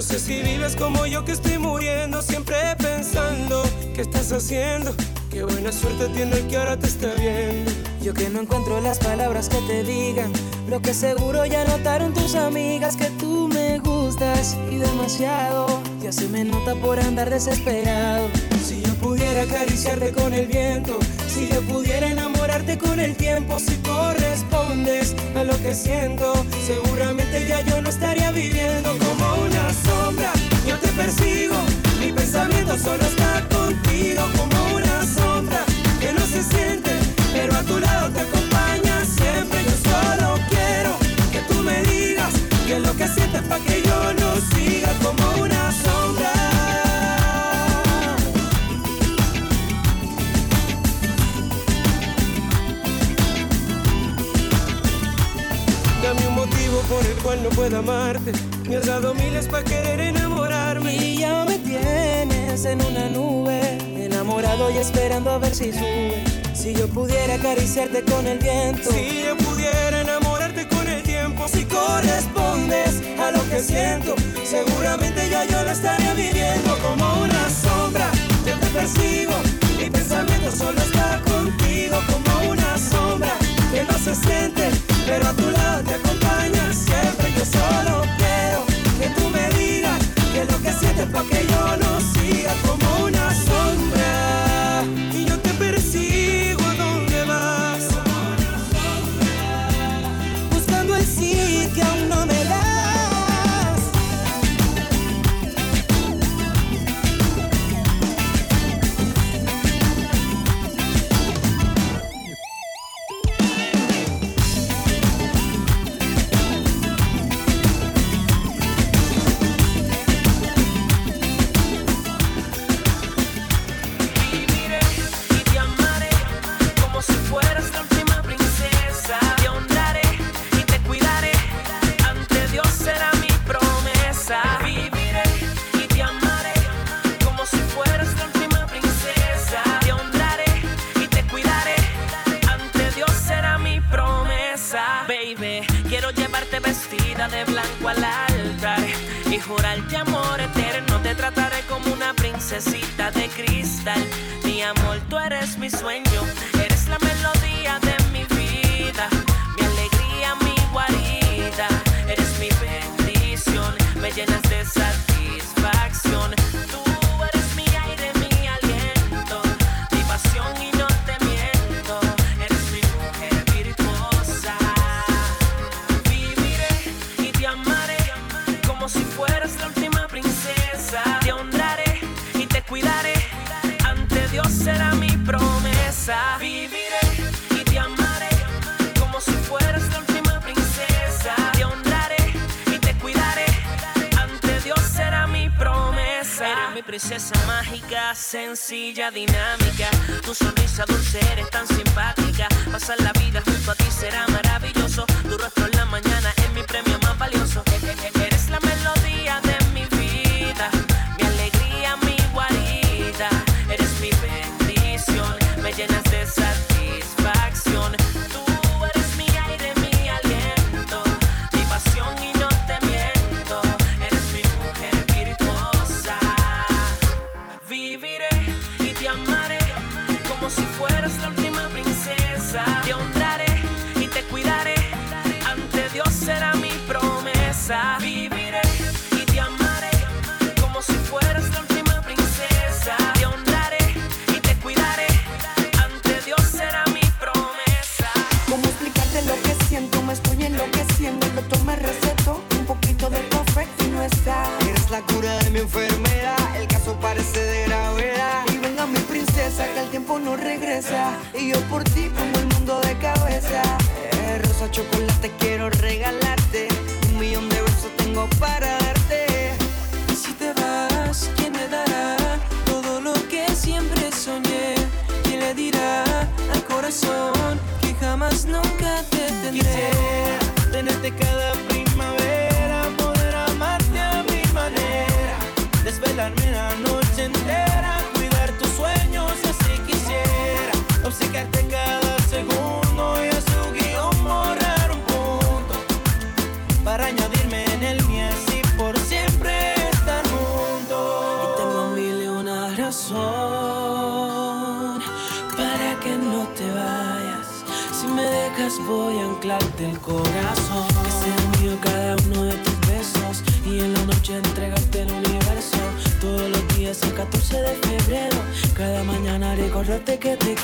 No sé si vives como yo que estoy muriendo, siempre pensando qué estás haciendo. Qué buena suerte tiene el que ahora te está viendo. Yo que no encuentro las palabras que te digan. Lo que seguro ya notaron tus amigas que tú me gustas y demasiado. Ya se me nota por andar desesperado. Si yo pudiera acariciarte con el viento, si yo pudiera enamorarte con el tiempo, si correspondes a lo que siento, seguramente ya yo no estaría viviendo. Yo te persigo, mi pensamiento solo está contigo como una sombra que no se siente, pero a tu lado te acompaña siempre. Yo solo quiero que tú me digas que lo que sientes para que yo no siga como una sombra. Dame un motivo por el cual no pueda amarte. Me has dado miles para querer Y ya me tienes en una nube, enamorado y esperando a ver si sube. Si yo pudiera acariciarte con el viento. Si yo pudiera enamorarte con el tiempo. Si correspondes a lo que siento, seguramente ya yo lo estaría viviendo como una sombra. Yo te persigo, mi pensamiento solo está contigo como una sombra que no se siente, pero a tu lado te sencilla, dinámica. Tu sonrisa dulce eres tan simpática. Pasar la vida junto a ti será maravilloso. Tu rostro en la mañana es mi premio más valioso. Eres la melodía de mi vida, mi alegría, mi guarida. Eres mi bendición, me llenas de satisfacción.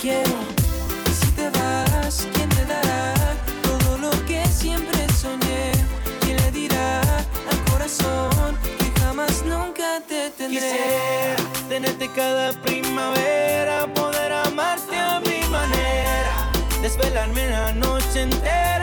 quiero. Si te vas, ¿quién te dará todo lo que siempre soñé? ¿Quién le dirá al corazón que jamás nunca te tendré? Quisiera tenerte cada primavera, poder amarte a mi manera, desvelarme la noche entera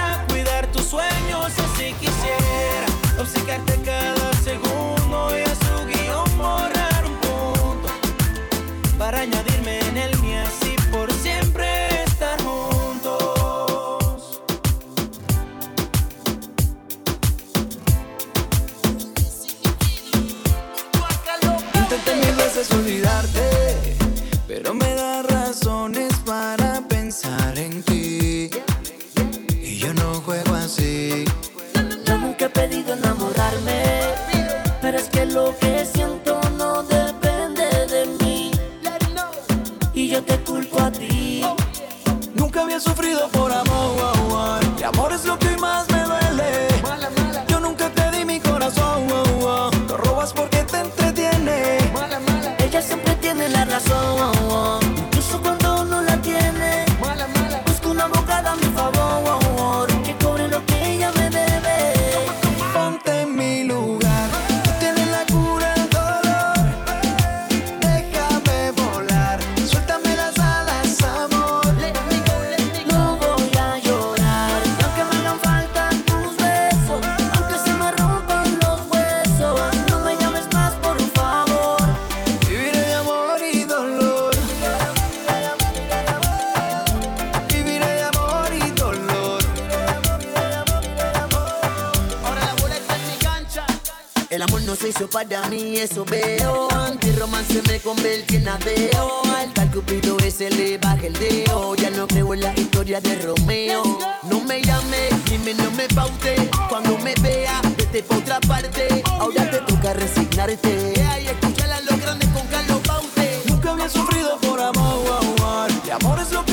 amor no se hizo para mí, eso veo. Antirromance me convertí en adeo. Al tal cupido ese le baja el deo. Ya no creo en la historia de Romeo. No me llame, dime no me paute. Cuando me vea, vete pa' otra parte. Ahora te toca resignarte. Y escuchar a los grandes con Carlos Paute. Nunca había sufrido por amor. Y amor es lo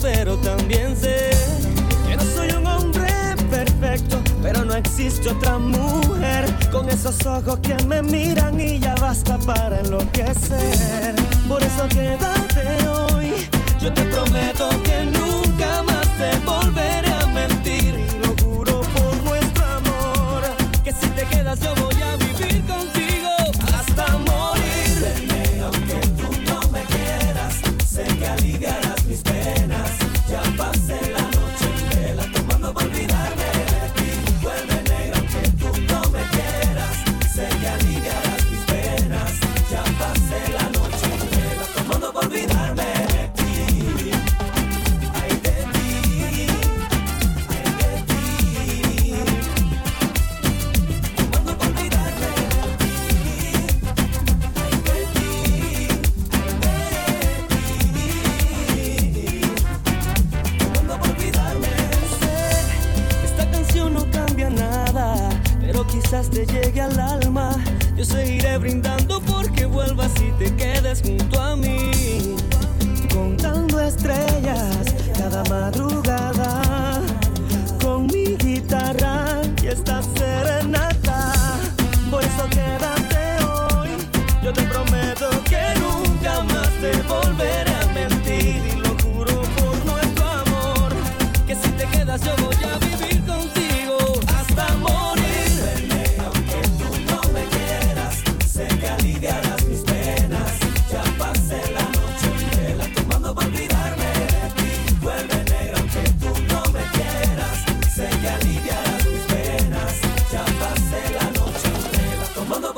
pero también sé que no soy un hombre perfecto, pero no existe otra mujer con esos ojos que me miran y ya basta para enloquecer. Por eso quédate hoy, yo te prometo que nunca más te volveré.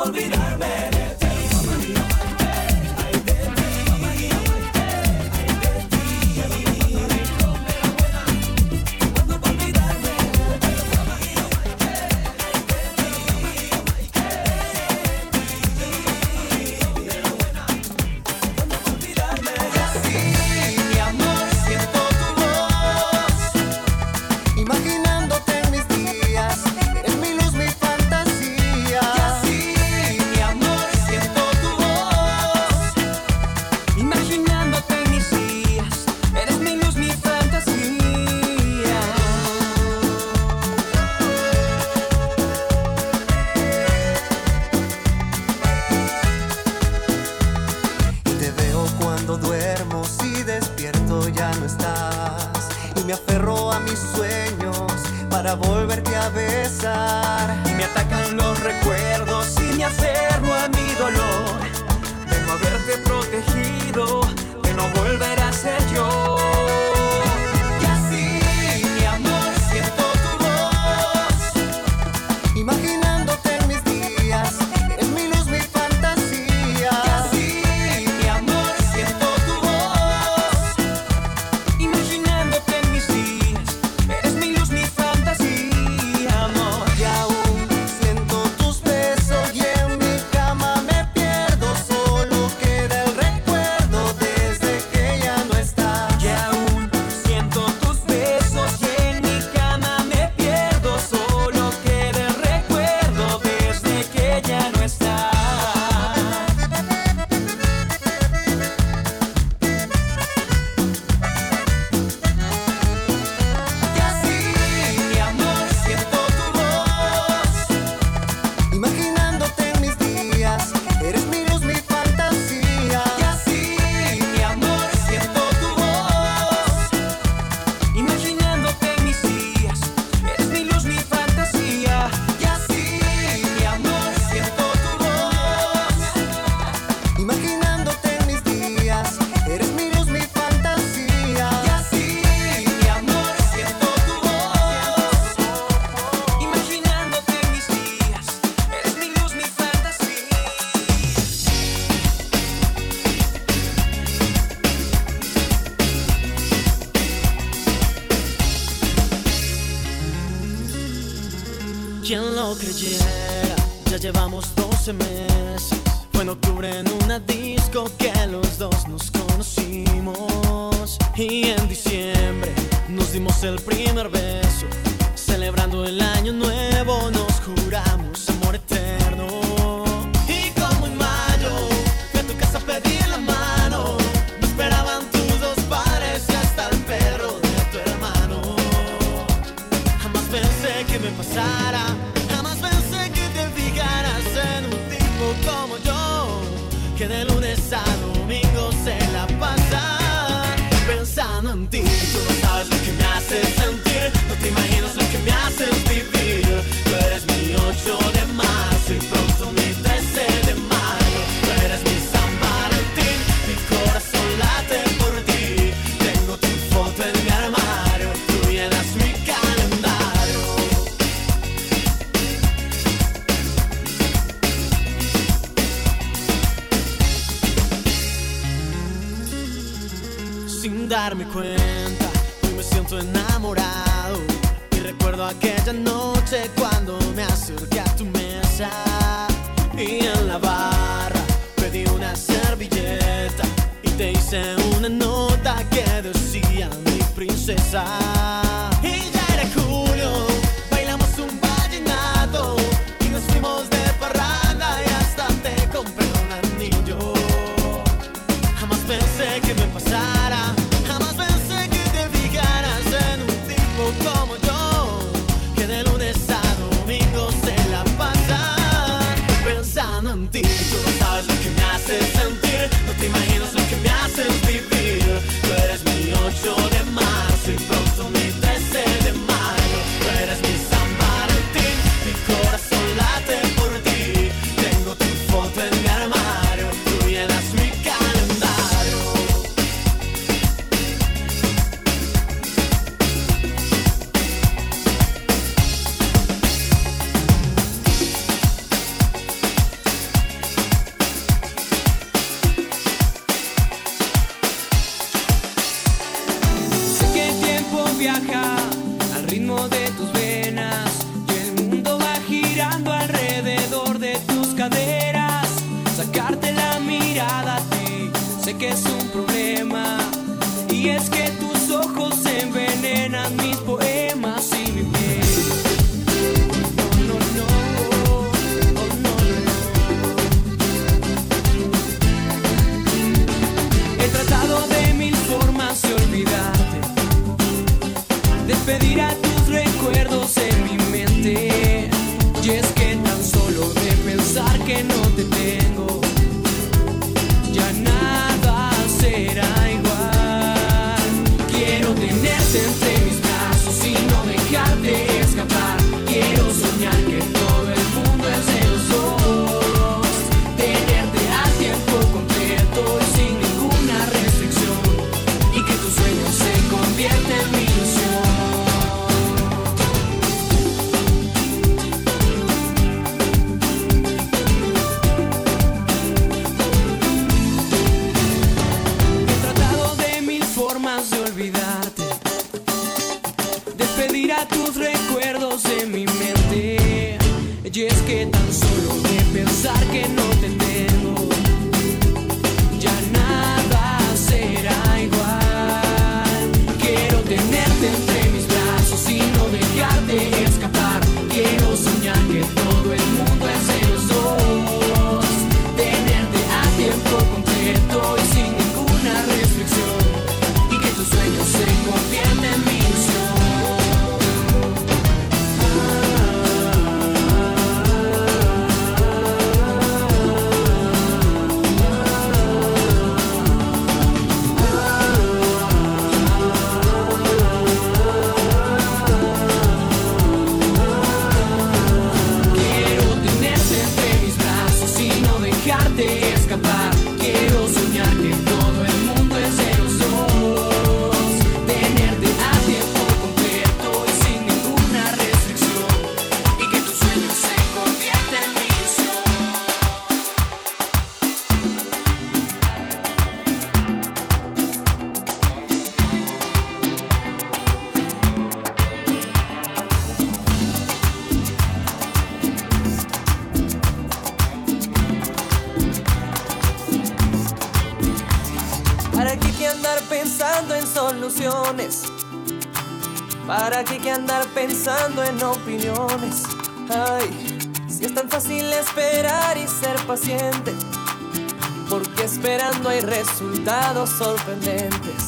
olvidarme. to me. darme cuenta. Hoy me siento enamorado y recuerdo aquella noche cuando me acerqué a tu mesa y en la barra pedí una servilleta y te hice una nota que decía mi princesa. Y ya era julio. recuerdos en mi mente. Y es que tan solo de pensar que no te tengo. ilusiones. ¿Para qué que andar pensando en opiniones? Ay, si es tan fácil esperar y ser paciente, porque esperando hay resultados sorprendentes.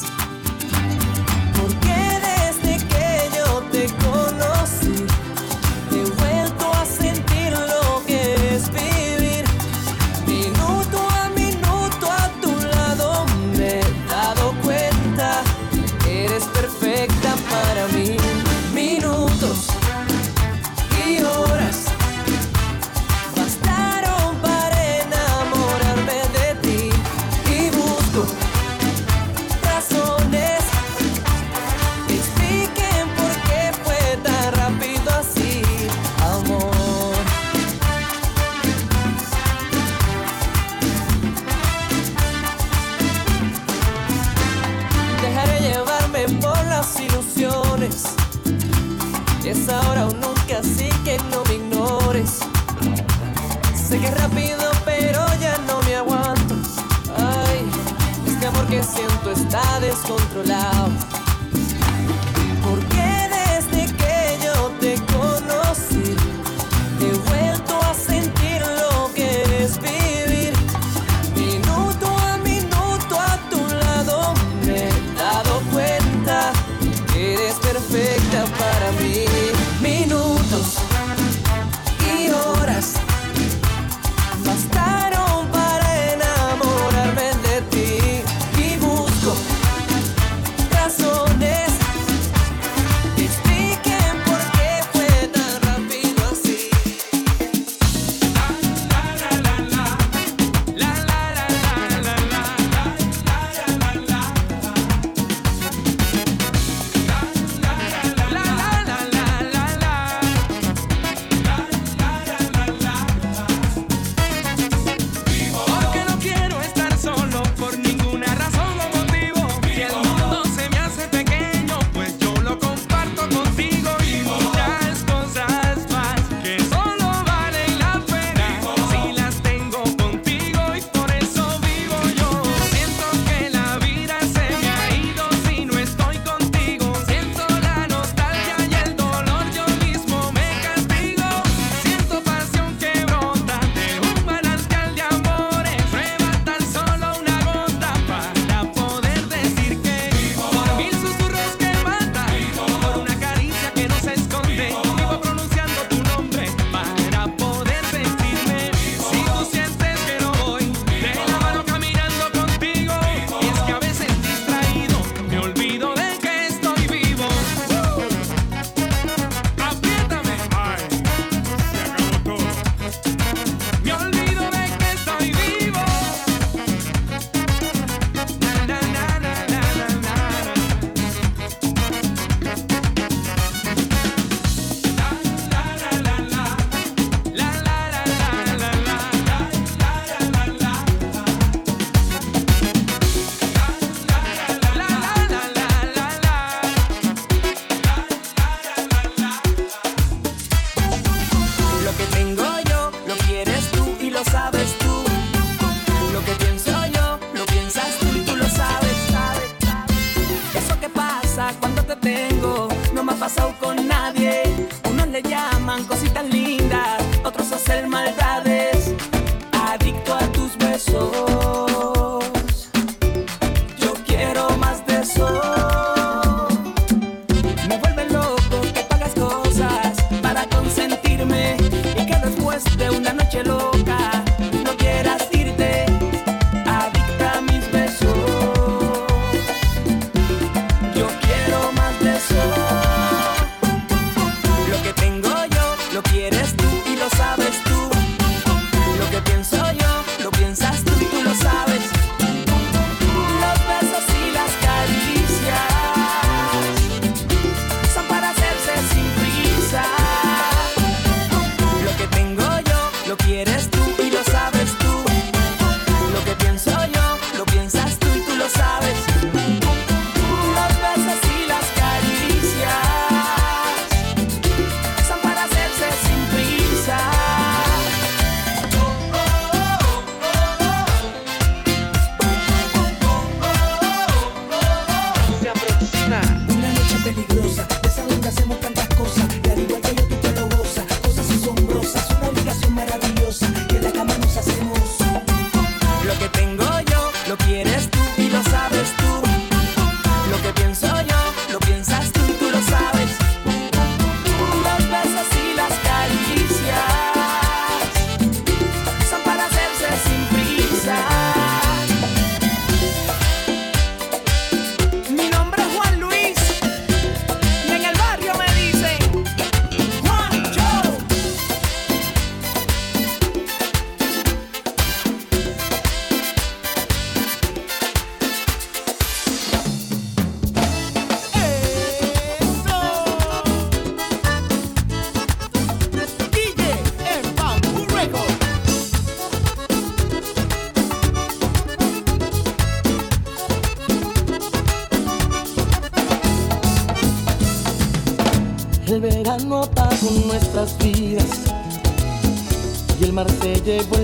El mar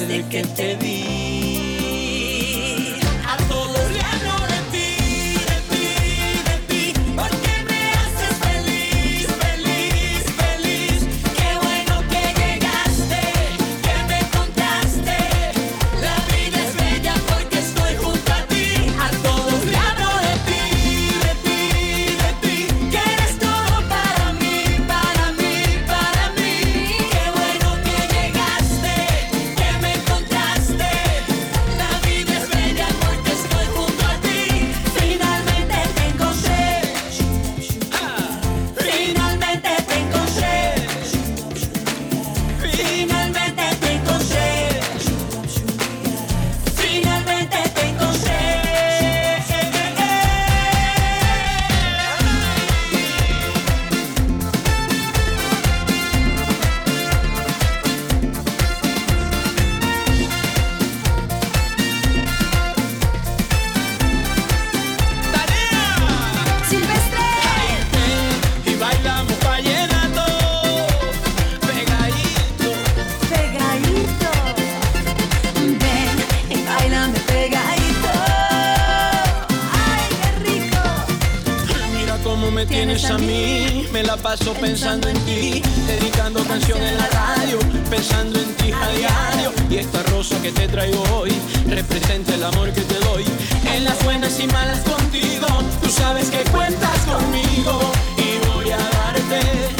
desde que te vi. me tienes a mí, me la paso pensando en ti, dedicando canción en la radio, pensando en ti a diario. Y esta rosa que te traigo hoy representa el amor que te doy. En las buenas y malas contigo, tú sabes que cuentas conmigo y voy a darte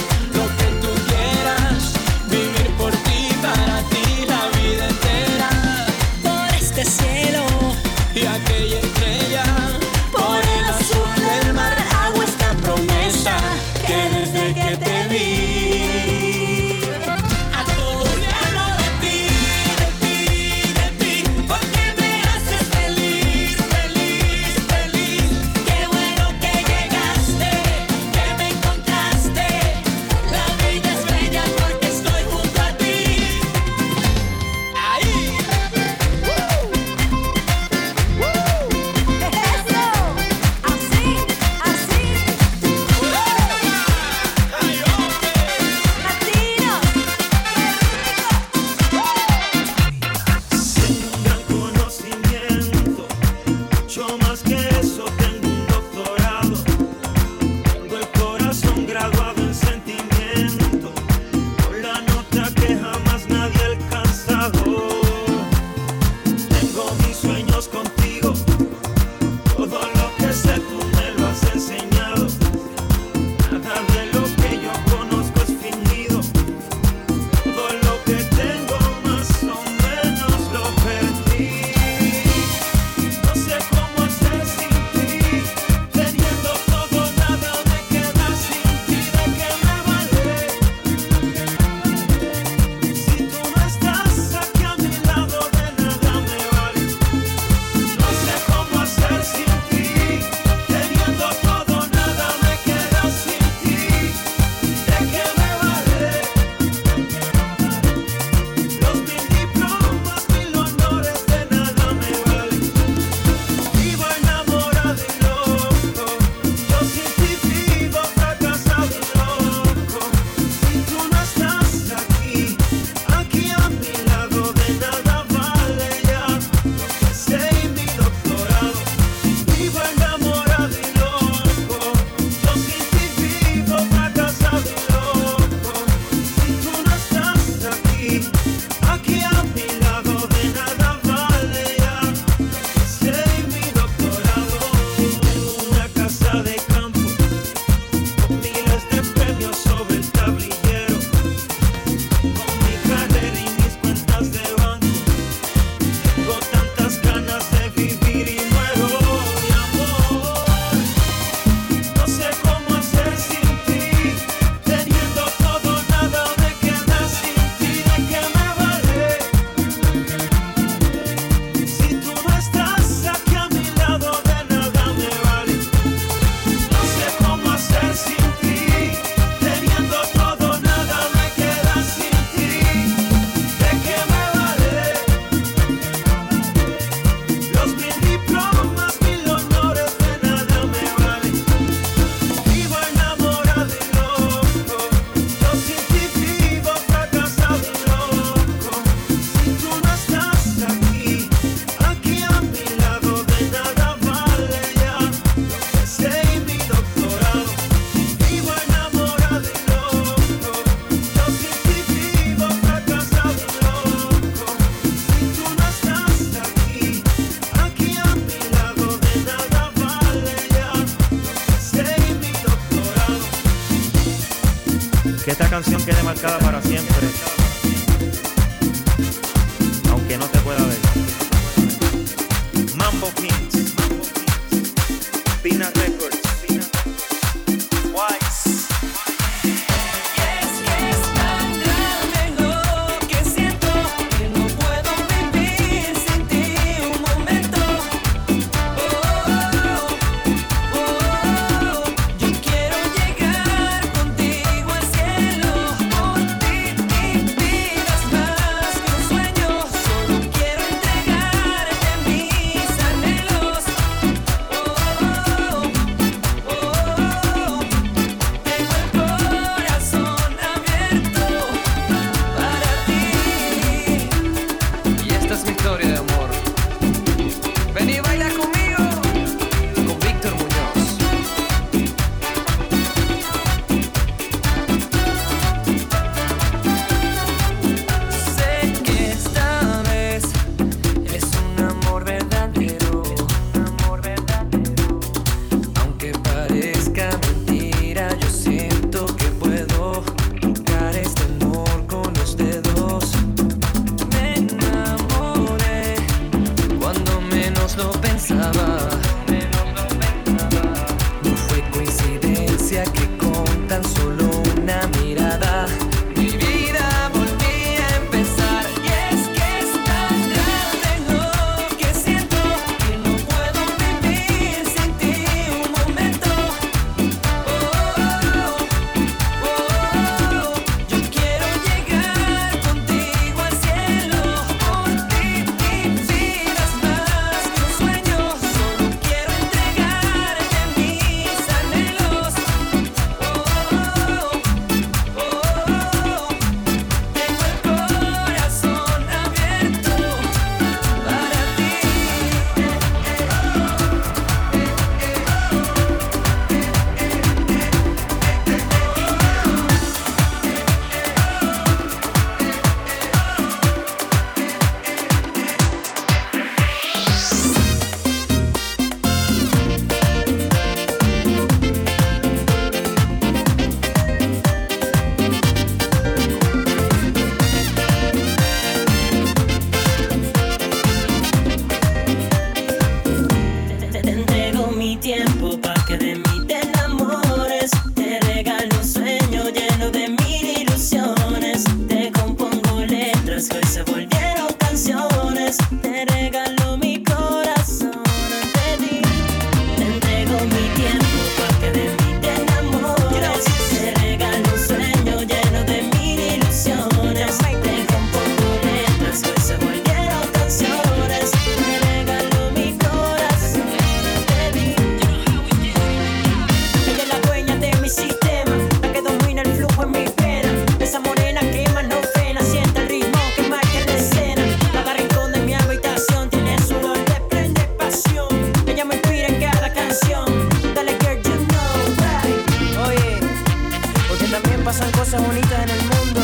pasan cosas bonitas en el mundo.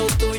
so through.